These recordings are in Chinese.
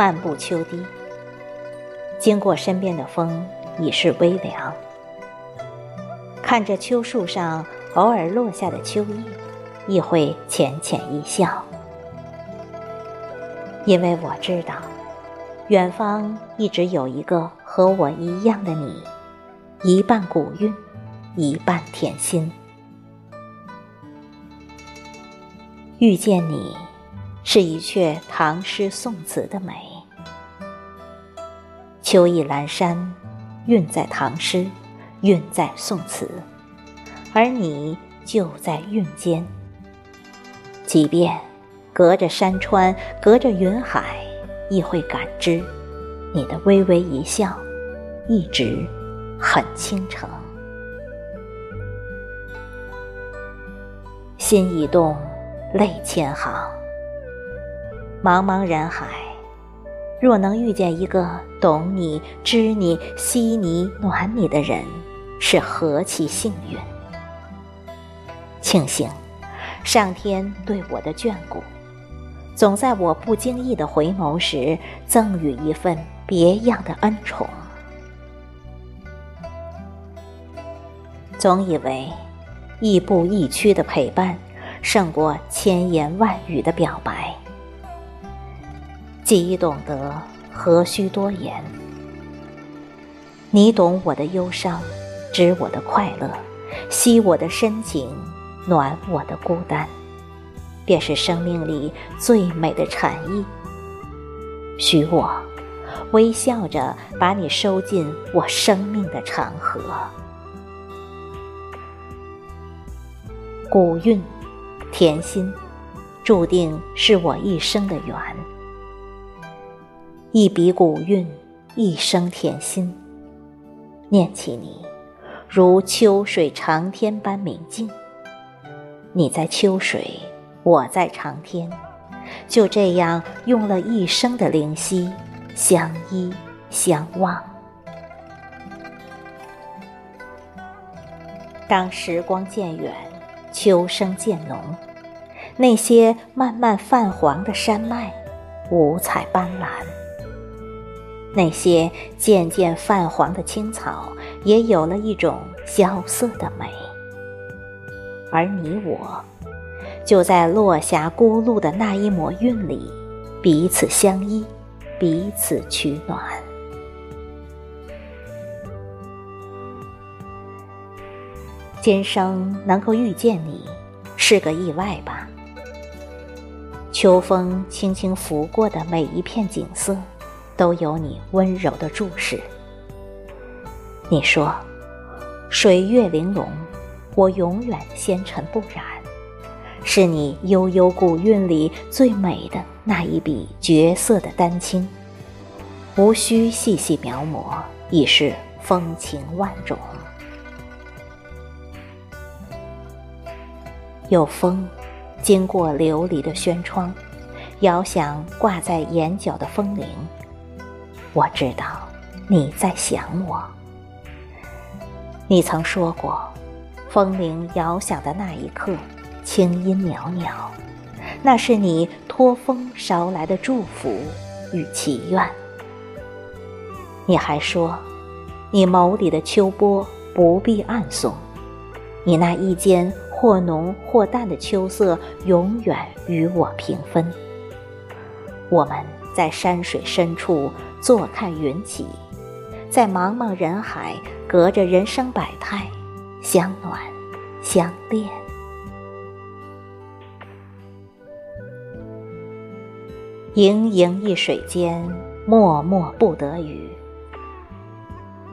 漫步秋堤，经过身边的风已是微凉，看着秋树上偶尔落下的秋叶，亦会浅浅一笑，因为我知道，远方一直有一个和我一样的你，一半古韵，一半甜心。遇见你，是一阙唐诗宋词的美。秋意阑珊，韵在唐诗，韵在宋词，而你就在韵间。即便隔着山川，隔着云海，亦会感知你的微微一笑，一直很倾城。心一动。泪千行，茫茫人海，若能遇见一个懂你、知你、惜你、暖你的人，是何其幸运！庆幸上天对我的眷顾，总在我不经意的回眸时，赠予一份别样的恩宠。总以为亦步亦趋的陪伴。胜过千言万语的表白。既已懂得，何须多言？你懂我的忧伤，知我的快乐，惜我的深情，暖我的孤单，便是生命里最美的禅意。许我微笑着把你收进我生命的长河。古韵。甜心，注定是我一生的缘。一笔古韵，一生甜心。念起你，如秋水长天般明净。你在秋水，我在长天，就这样用了一生的灵犀，相依相望。当时光渐远。秋声渐浓，那些慢慢泛黄的山脉，五彩斑斓；那些渐渐泛黄的青草，也有了一种萧瑟的美。而你我，就在落霞孤鹭的那一抹韵里，彼此相依，彼此取暖。今生能够遇见你，是个意外吧？秋风轻轻拂过的每一片景色，都有你温柔的注视。你说，水月玲珑，我永远纤尘不染，是你悠悠古韵里最美的那一笔绝色的丹青，无需细细描摹，已是风情万种。有风，经过琉璃的轩窗，遥想挂在眼角的风铃。我知道你在想我。你曾说过，风铃摇响的那一刻，清音袅袅，那是你托风捎来的祝福与祈愿。你还说，你眸里的秋波不必暗送，你那一间。或浓或淡的秋色，永远与我平分。我们在山水深处坐看云起，在茫茫人海，隔着人生百态，相暖相恋。盈盈一水间，脉脉不得语。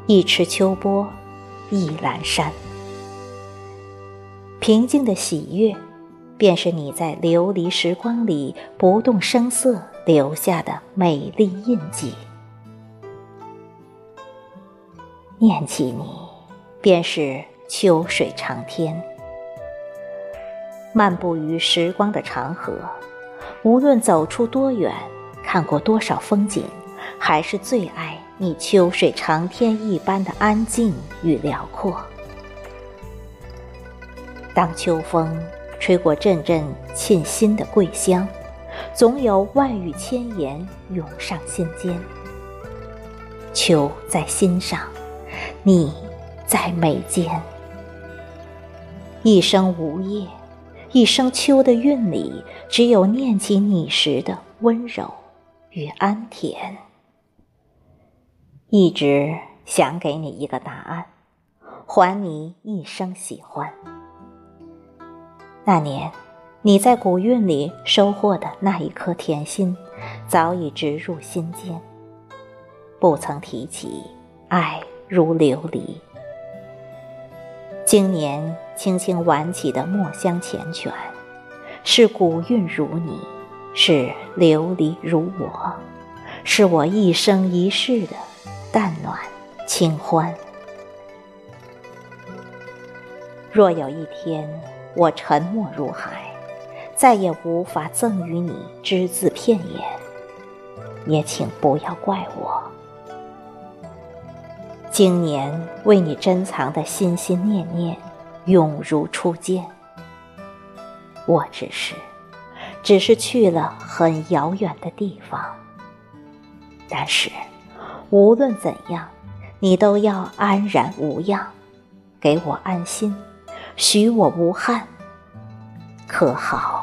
一池秋波，一阑珊。平静的喜悦，便是你在流离时光里不动声色留下的美丽印记。念起你，便是秋水长天。漫步于时光的长河，无论走出多远，看过多少风景，还是最爱你秋水长天一般的安静与辽阔。当秋风吹过阵阵沁心的桂香，总有万语千言涌上心间。秋在心上，你在眉间。一生无叶，一生秋的韵里，只有念起你时的温柔与安恬。一直想给你一个答案，还你一生喜欢。那年，你在古韵里收获的那一颗甜心，早已植入心间。不曾提起，爱如琉璃。今年轻轻挽起的墨香缱绻，是古韵如你，是琉璃如我，是我一生一世的淡暖清欢。若有一天我沉默如海，再也无法赠予你只字片言，也请不要怪我。今年为你珍藏的心心念念，永如初见。我只是，只是去了很遥远的地方。但是，无论怎样，你都要安然无恙，给我安心，许我无憾，可好？